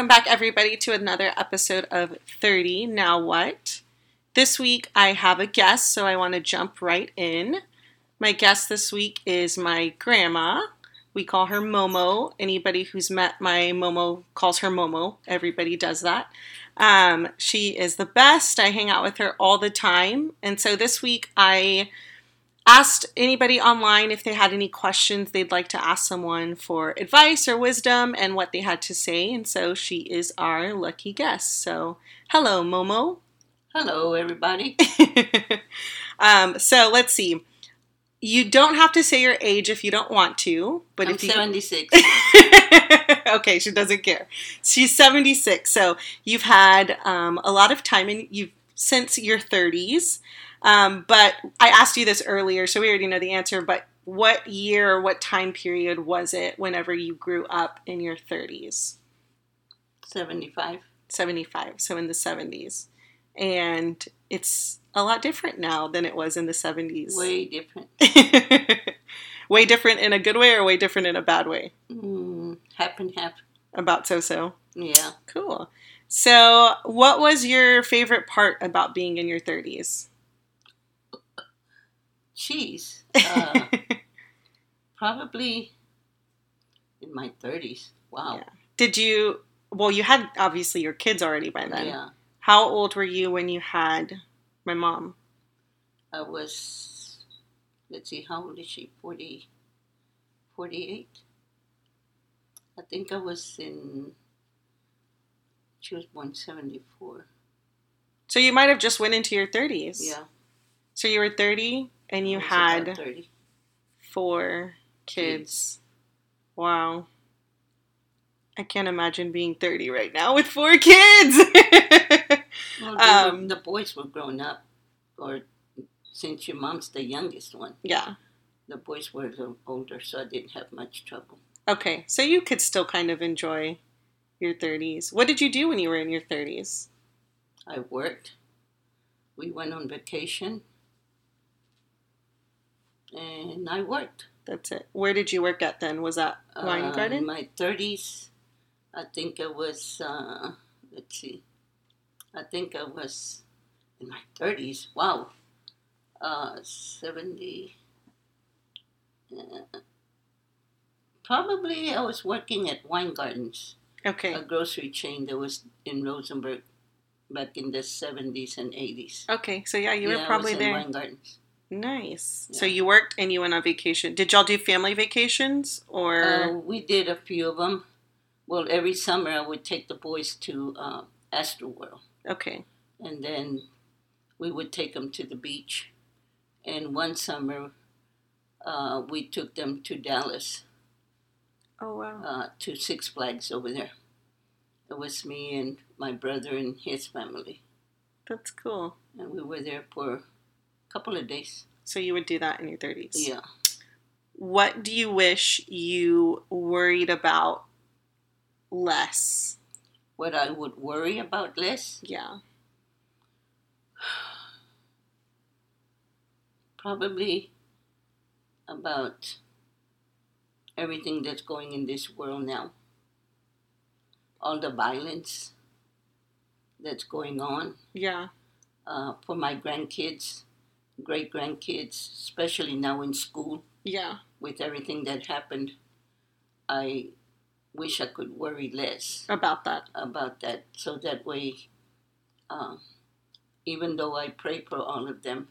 Welcome back everybody to another episode of 30 Now What? This week I have a guest, so I want to jump right in. My guest this week is my grandma. We call her Momo. Anybody who's met my Momo calls her Momo. Everybody does that. Um, she is the best. I hang out with her all the time. And so this week I asked anybody online if they had any questions they'd like to ask someone for advice or wisdom and what they had to say. And so she is our lucky guest. So, hello, Momo. Hello, everybody. um, so let's see. You don't have to say your age if you don't want to, but I'm if you 76. okay, she doesn't care. She's 76, so you've had um, a lot of time in you've since your 30s. Um, but I asked you this earlier, so we already know the answer. But what year, what time period was it whenever you grew up in your 30s? 75. 75, so in the 70s. And it's a lot different now than it was in the 70s. Way different. way different in a good way or way different in a bad way? Mm, half and half. About so so. Yeah. Cool. So, what was your favorite part about being in your 30s? Cheese. Uh, probably in my 30s. Wow. Yeah. Did you, well, you had obviously your kids already by then. Yeah. How old were you when you had my mom? I was, let's see, how old is she? 40, 48? I think I was in, she was born 74. So, you might have just went into your 30s. Yeah. So, you were 30 and you I was about had 30. four kids. Wow. I can't imagine being 30 right now with four kids. Well, they Um, the boys were grown up, or since your mom's the youngest one, yeah. the boys were a little older, so I didn't have much trouble. Okay. So you could still kind of enjoy your 30s. What did you do when you were in your 30s? I worked. We went on vacation, and I worked. That's it. Where did you work at then? Was that Wine Uh, Garden? In my thirties, I think it was. Uh, let's see. I think I was in my thirties. Wow. Uh, seventy. Uh, probably I was working at Weingarten's, okay. a grocery chain that was in Rosenberg back in the seventies and eighties. Okay. So yeah, you yeah, were I probably there. Wine Gardens. Nice. So you worked and you went on vacation. Did y'all do family vacations or? Uh, we did a few of them. Well, every summer I would take the boys to uh, Astroworld. okay. and then we would take them to the beach. And one summer, uh, we took them to Dallas, Oh wow. uh, to Six Flags over there. It was me and my brother and his family, That's cool. and we were there for couple of days. So you would do that in your 30s. Yeah. What do you wish you worried about less? What I would worry about less, Yeah. probably about everything that's going in this world now. All the violence that's going on. Yeah. uh, for my grandkids, great grandkids, especially now in school Yeah. with everything that happened. I wish I could worry less About that. about that, so that way, uh, even though I pray for all of them,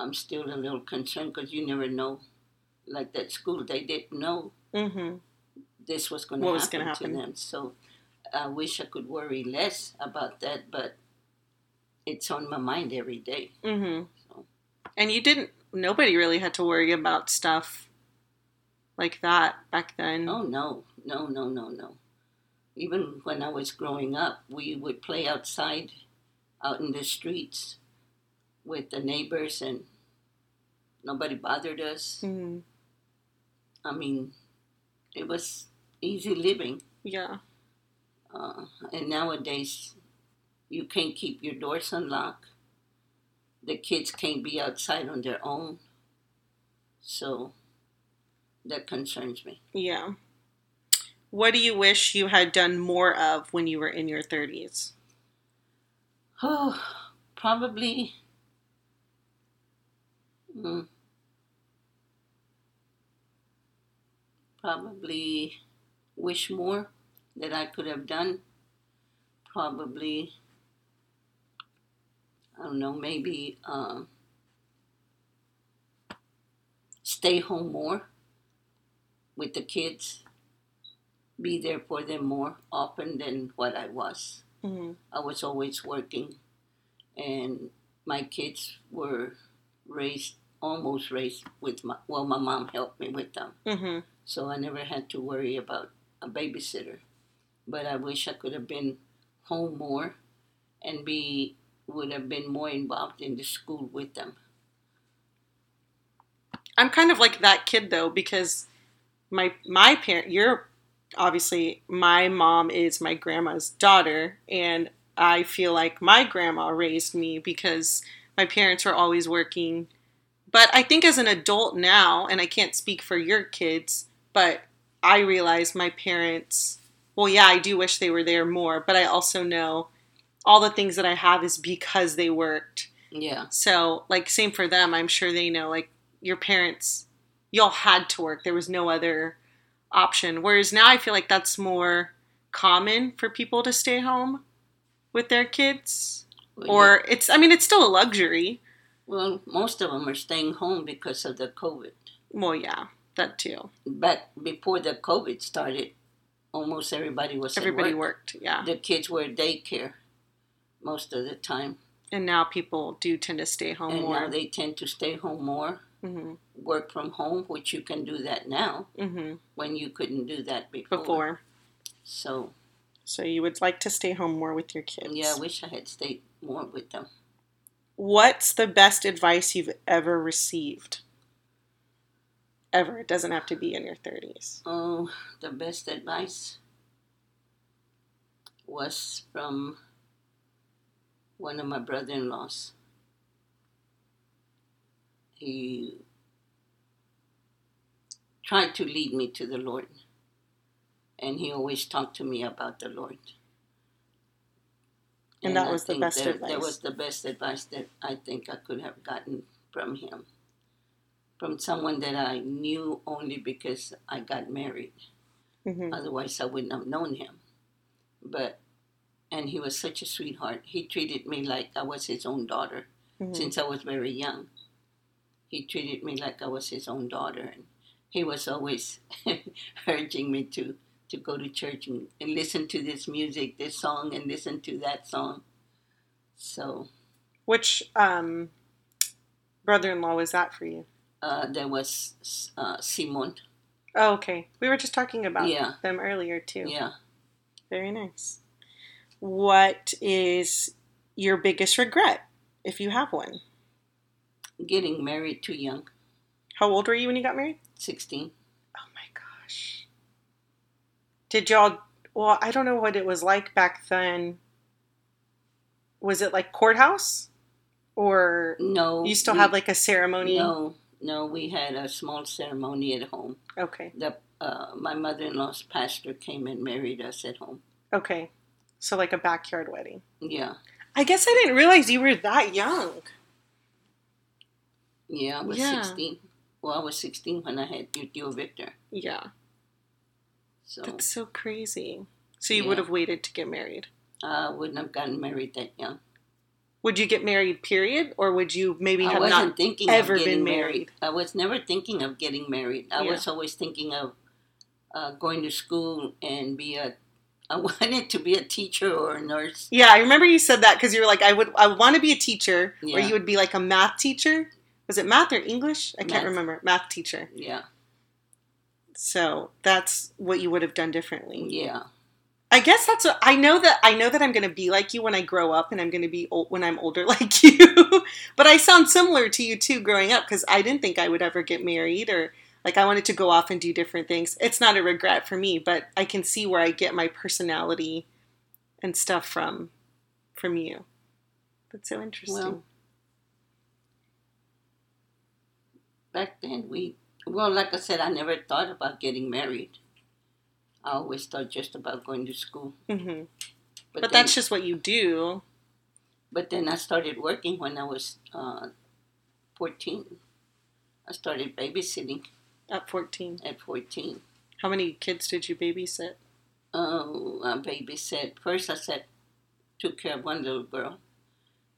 I'm still a little concerned because you never know. Like that school, they didn't know Mm-hmm. this was going to happen, gonna happen. to them. So I wish I could worry less about that, but it's on my mind every day. Mm-hmm. And you didn't. Nobody really had to worry about stuff like that back then. Oh no, no, no, no, no. Even when I was growing up, we would play outside, out in the streets, with the neighbors, and nobody bothered us. hmm I mean, it was easy living. Yeah. Uh, and nowadays, you can't keep your doors unlocked. The kids can't be outside on their own. So that concerns me. Yeah. What do you wish you had done more of when you were in your 30s? Oh, probably. Mm, probably wish more that I could have done. Probably, I don't know, maybe um, stay home more with the kids, be there for them more often than what I was. Mm-hmm. I was always working, and my kids were raised almost raised with my well, my mom helped me with them, Mm-hmm. so I never had to worry about a babysitter. But I wish I could have been home more, and be would have been more involved in the school with them. I'm kind of like that kid though because my my parent you're obviously my mom is my grandma's daughter and I feel like my grandma raised me because my parents were always working. But I think as an adult now and I can't speak for your kids, but I realize my parents well yeah, I do wish they were there more, but I also know all the things that I have is because they worked. Yeah, So, like, same for them. I'm sure they know, like, your parents, y'all had to work. There was no other option. Whereas now I feel like that's more common for people to stay home with their kids. Well, Or it's, I mean, it's still a luxury. well, most of them are staying home because of the COVID. Well, yeah, that too. But before the COVID started, almost everybody was Everybody work. worked, yeah. The kids were at daycare most of the time, And now people do tend to stay home and more. now they tend to stay home more, hmm work from home, which you can do that now hmm when you couldn't do that before. Before. So So you would like to stay home more with your kids. yeah, I wish I had stayed more with them. What's the best advice you've ever received? Ever. It doesn't have to be in your 30s. Oh, the best advice was from one of my brother-in-laws. He tried to lead me to the Lord, and he always talked to me about the Lord. And that I was the best that, advice. That was the best advice that I think I could have gotten from him. From someone that I knew only because I got married. hmm Otherwise, I wouldn't have known him. But, and he was such a sweetheart. He treated me like I was his own daughter hmm since I was very young. He treated me like I was his own daughter. And he was always urging me to, to go to church and, and listen to this music, this song, and listen to that song. So Which um, brother in law was that for you? uh, there was uh, Simon. Oh, okay. We were just talking about Yeah. them earlier, too. Yeah. Very nice. What is your biggest regret, if you have one? Getting married too young, How old were you when you got married? 16. Oh my gosh. Did y'all, well, I don't know what it was like back then. Was it like courthouse? Or No. you still we- have like a ceremony? No, no, we had a small ceremony at home. Okay. The uh, my mother-in-law's pastor came and married us at home. Okay. So like a backyard wedding. Yeah, I guess I didn't realize you were that young. yeah, I was Yeah. 16. Well, I was 16 when I had Theo Victor. Yeah. So That's so crazy. So you Yeah. would have waited to get married. I wouldn't have gotten married that young. Would you get married, period? Or would you maybe I have wasn't not thinking ever of getting been married. married? I was never thinking of getting married. I Yeah. was always thinking of uh, going to school and be a. I wanted to be a teacher or a nurse. Yeah, I remember you said that because you were like, I would, I want to be a teacher, yeah. or you would be like a math teacher. Was it math or English? I can't remember. Math teacher. Yeah, So that's what you would have done differently. yeah. I guess that's what I know that I know that I'm going to be like you when I grow up, and I'm going to be old when I'm older like you. but I sound similar to you too growing up because I didn't think I would ever get married or like I wanted to go off and do different things. It's not a regret for me, but I can see where I get my personality and stuff from from you. That's so interesting. Well, back then we well like i said i never thought about getting married I always thought just about going to school. hmm But, then- that's just what you do. But then I started working when I was uh, 14. I started babysitting At 14. at 14. How many kids did you babysit? Oh, I babysat. First, I said, took care of one little girl.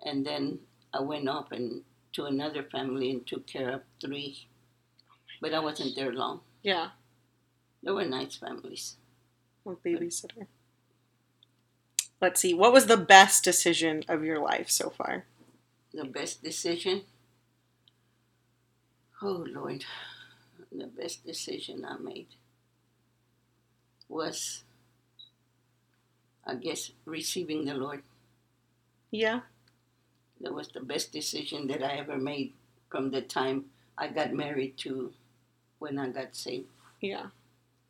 And then I went off and to another family and took care of three. But I wasn't there long. Yeah, They were nice families. a babysitter. Let's see. What was the best decision of your life so far? The best decision? Oh, Lord. The best decision I made was, I guess, receiving the Lord. Yeah. That was the best decision that I ever made from the time I got married to when I got saved. Yeah.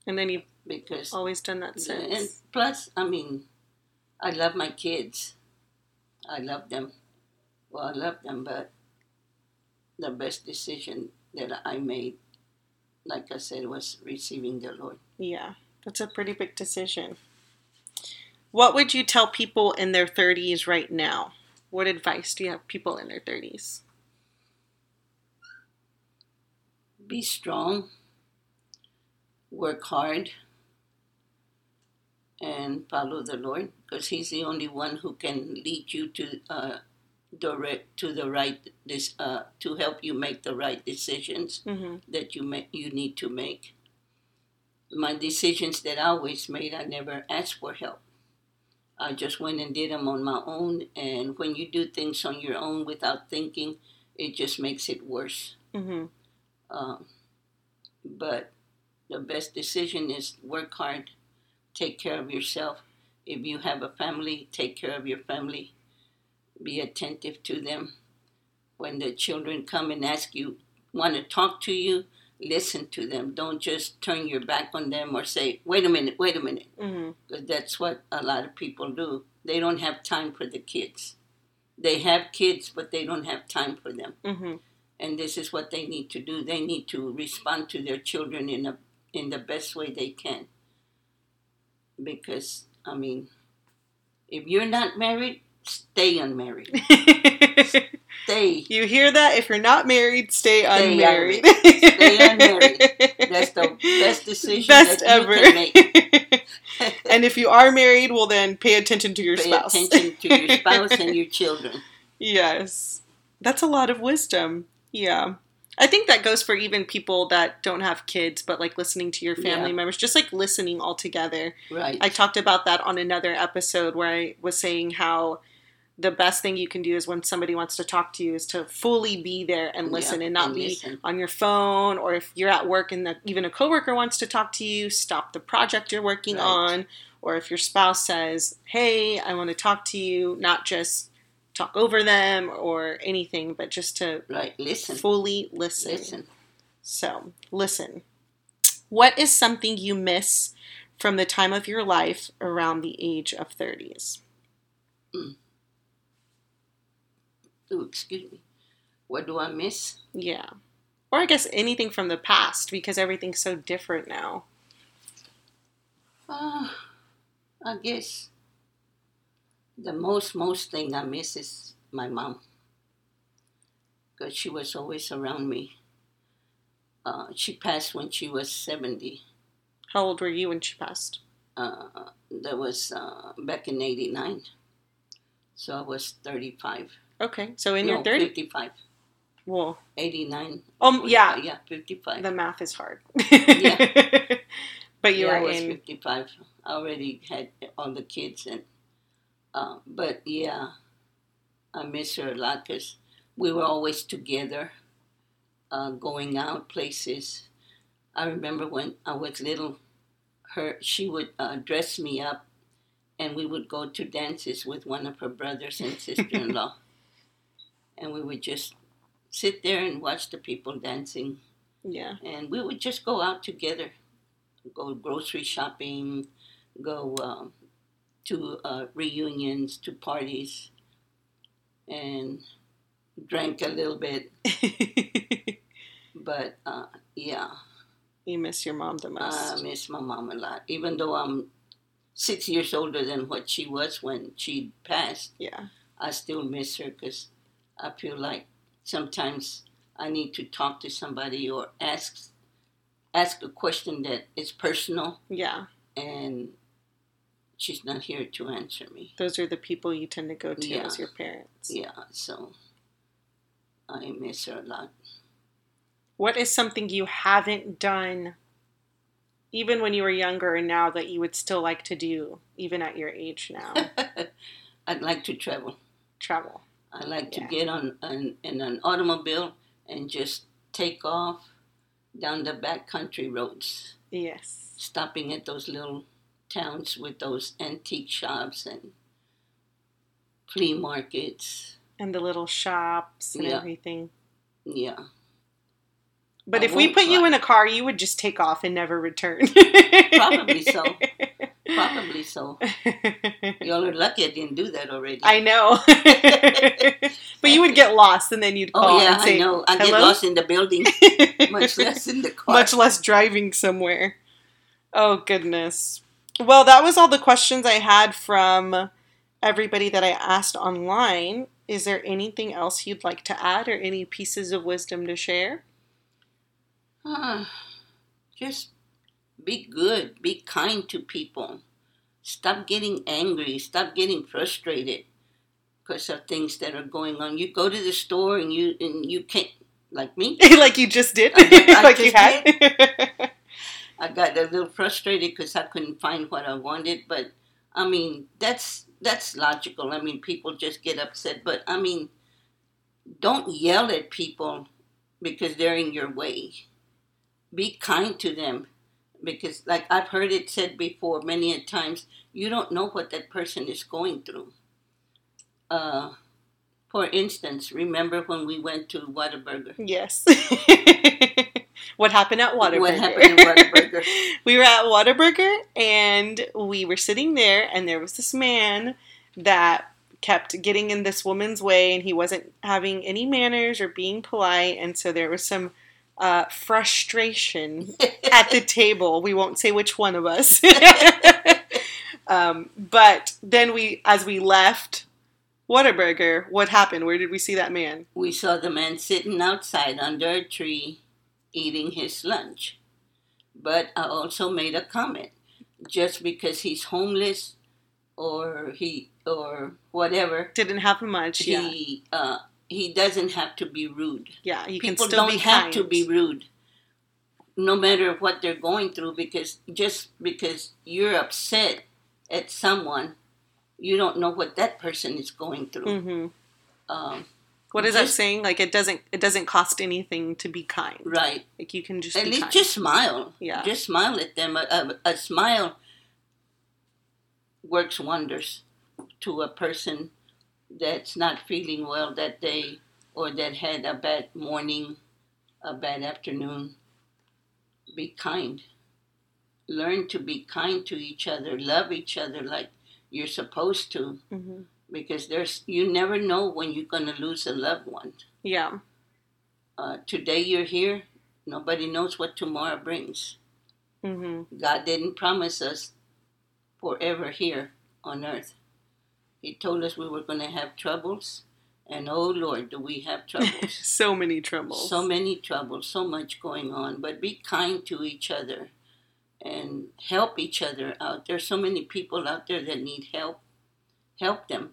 And then you've Because, always done that and since. plus, I mean, I love my kids. I love them. Well, I love them, but the best decision that I made, like I said, was receiving the Lord. Yeah, that's a pretty big decision. What would you tell people in their 30s right now? What advice do you have people in their 30s? Be strong, work hard, and follow the Lord because He's the only one who can lead you to uh, direct to the right this uh, to help you make the right decisions Mm-hmm. that you ma- you need to make. My decisions that I always made, I never asked for help. I just went and did them on my own. And when you do things on your own without thinking, it just makes it worse. Mm-hmm. Um, but the best decision is work hard, take care of yourself. If you have a family, take care of your family. Be attentive to them. When the children come and ask you, want to talk to you, listen to them. Don't just turn your back on them or say, wait a minute, wait a minute. Mm-hmm. Because that's what a lot of people do. They don't have time for the kids. They have kids, but they don't have time for them Mm-hmm. and this is what they need to do. They need to respond to their children in a in the best way they can. Because I mean, if you're not married, stay unmarried. Stay. you hear that? If you're not married, stay, Stay unmarried. Stay unmarried. That's the best decision Best that ever. you can make. and if you are married, well, then pay attention to your Pay spouse. attention to your spouse and your children. Yes. That's a lot of wisdom. Yeah. I think that goes for even people that don't have kids, but like listening to your family Yeah. members, just like listening all together. Right. I talked about that on another episode where I was saying how the best thing you can do is when somebody wants to talk to you is to fully be there and listen Yeah, and not and be listen. on your phone or if you're at work and the, even a coworker wants to talk to you, stop the project you're working Right. on or if your spouse says, "Hey, I want to talk to you," not just talk over them or anything, but just to right. Listen. fully listen. Listen. So, listen. What is something you miss from the time of your life around the age of 30s? Ooh, excuse me. What do I miss? Yeah. Or I guess anything from the past because everything's so different now. Uh, I guess the most most thing I miss is my mom because she was always around me. Uh, she passed when she was seventy. How old were you when she passed? Uh, that was uh, back in '89, so I was 35. Okay, so in no, your 30s. 55. Well, 89. um, yeah, yeah, 55. the math is hard. Yeah. but you yeah, I was in. 55. I already had all the kids, and uh, but yeah, I miss her a lot because we were always together, uh, going out places. I remember when I was little, her she would uh, dress me up, and we would go to dances with one of her brothers and sister-in-law, and we would just sit there and watch the people dancing Yeah. and we would just go out together, go grocery shopping, go um, to uh, reunions, to parties, and drank a little bit. But uh, yeah, You miss your mom the most. I miss my mom a lot, even though I'm six years older than what she was when she passed. yeah. I still miss her because I feel like sometimes I need to talk to somebody or ask ask a question that is personal, Yeah. and she's not here to answer me. Those are the people you tend to go to Yeah. as your parents. Yeah, so I miss her a lot. What is something you haven't done, even when you were younger and now that you would still like to do, even at your age now? I'd like to travel. Travel. I like to get on an, in an automobile and just take off down the back country roads, Yes. stopping at those little towns with those antique shops and flea markets. And the little shops and Yeah. everything. Yeah, But I if we put you in a car, you would just take off and never return. Probably so. probably so. Y'all are lucky I didn't do that already. I know. but you would get lost and then you'd call oh yeah, and say, I know. I get lost in the building, much less in the car. Much less driving somewhere. Oh, goodness. Well, that was all the questions I had from everybody that I asked online. Is there anything else you'd like to add or any pieces of wisdom to share? Ah, just be good. Be kind to people. Stop getting angry. Stop getting frustrated because of things that are going on. You go to the store and you and you can't like me. like you just did? I like you just had? I got a little frustrated because I couldn't find what I wanted. But I mean, that's that's logical. I mean, people just get upset. But I mean, don't yell at people because they're in your way. Be kind to them because, like I've heard it said before many a times, you don't know what that person is going through. Uh, for instance, remember when we went to Whataburger? yes. what happened at Whataburger? What happened at Whataburger? we were at Whataburger and we were sitting there, and there was this man that kept getting in this woman's way, and he wasn't having any manners or being polite, and so there was some uh, frustration at the table. We won't say which one of us. um, but then we, as we left Whataburger, what happened? Where did we see that man? we saw the man sitting outside under a tree eating his lunch. But I also made a comment. Just because he's homeless or he or whatever, Didn't have much. Yeah, he uh, he doesn't have to be rude. yeah. You People can still don't have to be rude. No matter what they're going through, because just because you're upset at someone, you don't know what that person is going through. hmm Um, What is that Just- saying? Like it doesn't it doesn't cost anything to be kind. right. Like you can just At least kind. just smile. Yeah. Just smile at them. A, a, a smile works wonders to a person that's not feeling well that day or that had a bad morning, a bad afternoon. Be kind. Learn to be kind to each other. Love each other like you're supposed to hmm because there's you never know when you're going to lose a loved one. Yeah. Uh, today you're here. Nobody knows what tomorrow brings. hmm God didn't promise us forever here on earth. He told us we were going to have troubles, and oh Lord, do we have troubles. so many troubles. so many troubles, so much going on. But be kind to each other and help each other out. There's so many people out there that need help. Help them.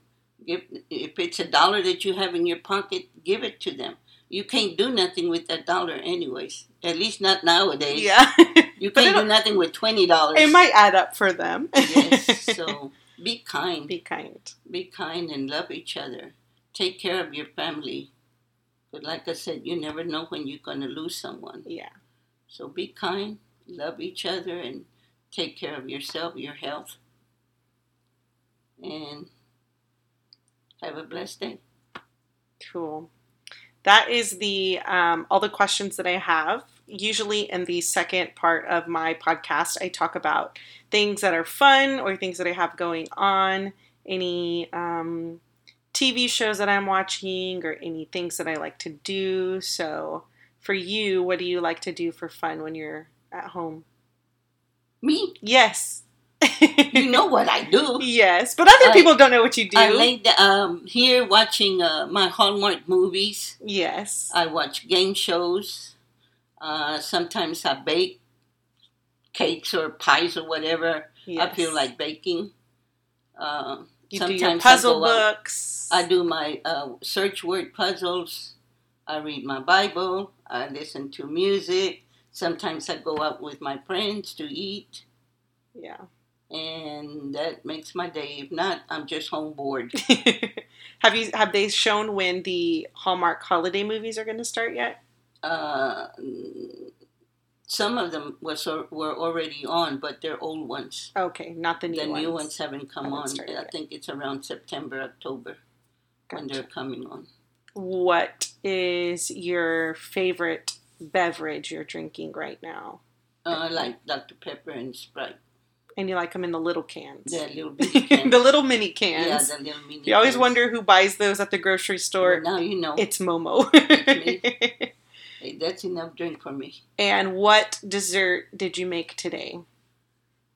Give, if it's a dollar that you have in your pocket, give it to them. You can't do nothing with that dollar, anyways. At least not nowadays. Yeah. You can't do nothing with twenty dollars. it might add up for them. yes. So be kind. be kind. Be kind and love each other. Take care of your family. But like I said, you never know when you're gonna lose someone. Yeah. So be kind, love each other, and take care of yourself, your health, and have a blessed day. Cool. That is the um, all the questions that I have. Usually, in the second part of my podcast, I talk about things that are fun or things that I have going on, any um, TV shows that I'm watching, or any things that I like to do. So, for you, what do you like to do for fun when you're at home? Me? Yes. You know what I do. yes, but other I- people don't know what you do. I lay the, um, here watching uh, my Hallmark movies. yes. I watch game shows. Uh, sometimes I bake cakes or pies or whatever. I feel like baking. Uh, you do your sometimes I puzzle out- books. I do my uh, search word puzzles. I read my Bible. I listen to music. Sometimes I go out with my friends to eat, yeah. and that makes my day. If not, I'm just home bored. have you have they shown when the Hallmark holiday movies are going to start yet? Uh, some of them was were already on, but they're old ones. Okay, not the new the ones. new ones haven't come Haven't on. I think it's around September, October when they're coming on. What is your favorite beverage you're drinking right now? Uh, like Dr. Pepper and Sprite. And you like them in the little cans. The little cans. the little mini cans. Yeah, the little mini you always cans. wonder who buys those at the grocery store. Well, now you know. It's Momo. Hey, that's enough drink for me. and what dessert did you make today?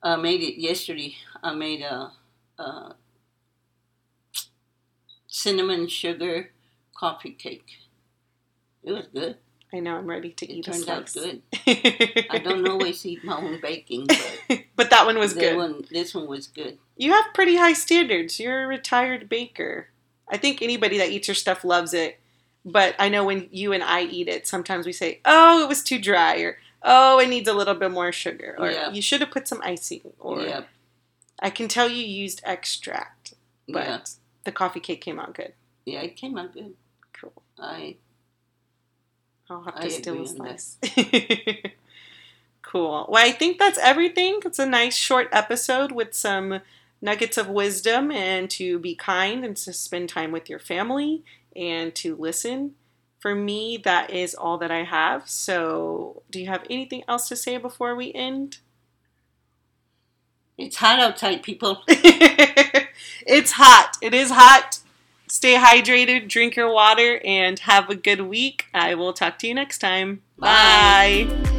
I made it yesterday. I made a, a cinnamon sugar coffee cake. It was good. I know I'm ready to It eat a turned out good. I don't always eat my own baking, but but that one was that good. one, this one was good. You have pretty high standards. You're a retired baker. I think anybody that eats your stuff loves it. But I know when you and I eat it, sometimes we say, "Oh, it was too dry," or "Oh, it needs a little bit more sugar," or Yeah. "You should have put some icing," or yeah, I can tell you used extract, but yeah, the coffee cake came out good. yeah. It came out good. Cool. I I'll have I to steal a slice. cool. Well, I think that's everything. It's a nice short episode with some nuggets of wisdom and to be kind and to spend time with your family and to listen. For me, that is all that I have. So, do you have anything else to say before we end? it's hot outside, people. it's hot. It is hot. Stay hydrated, drink your water, and have a good week. I will talk to you next time. Bye. Bye.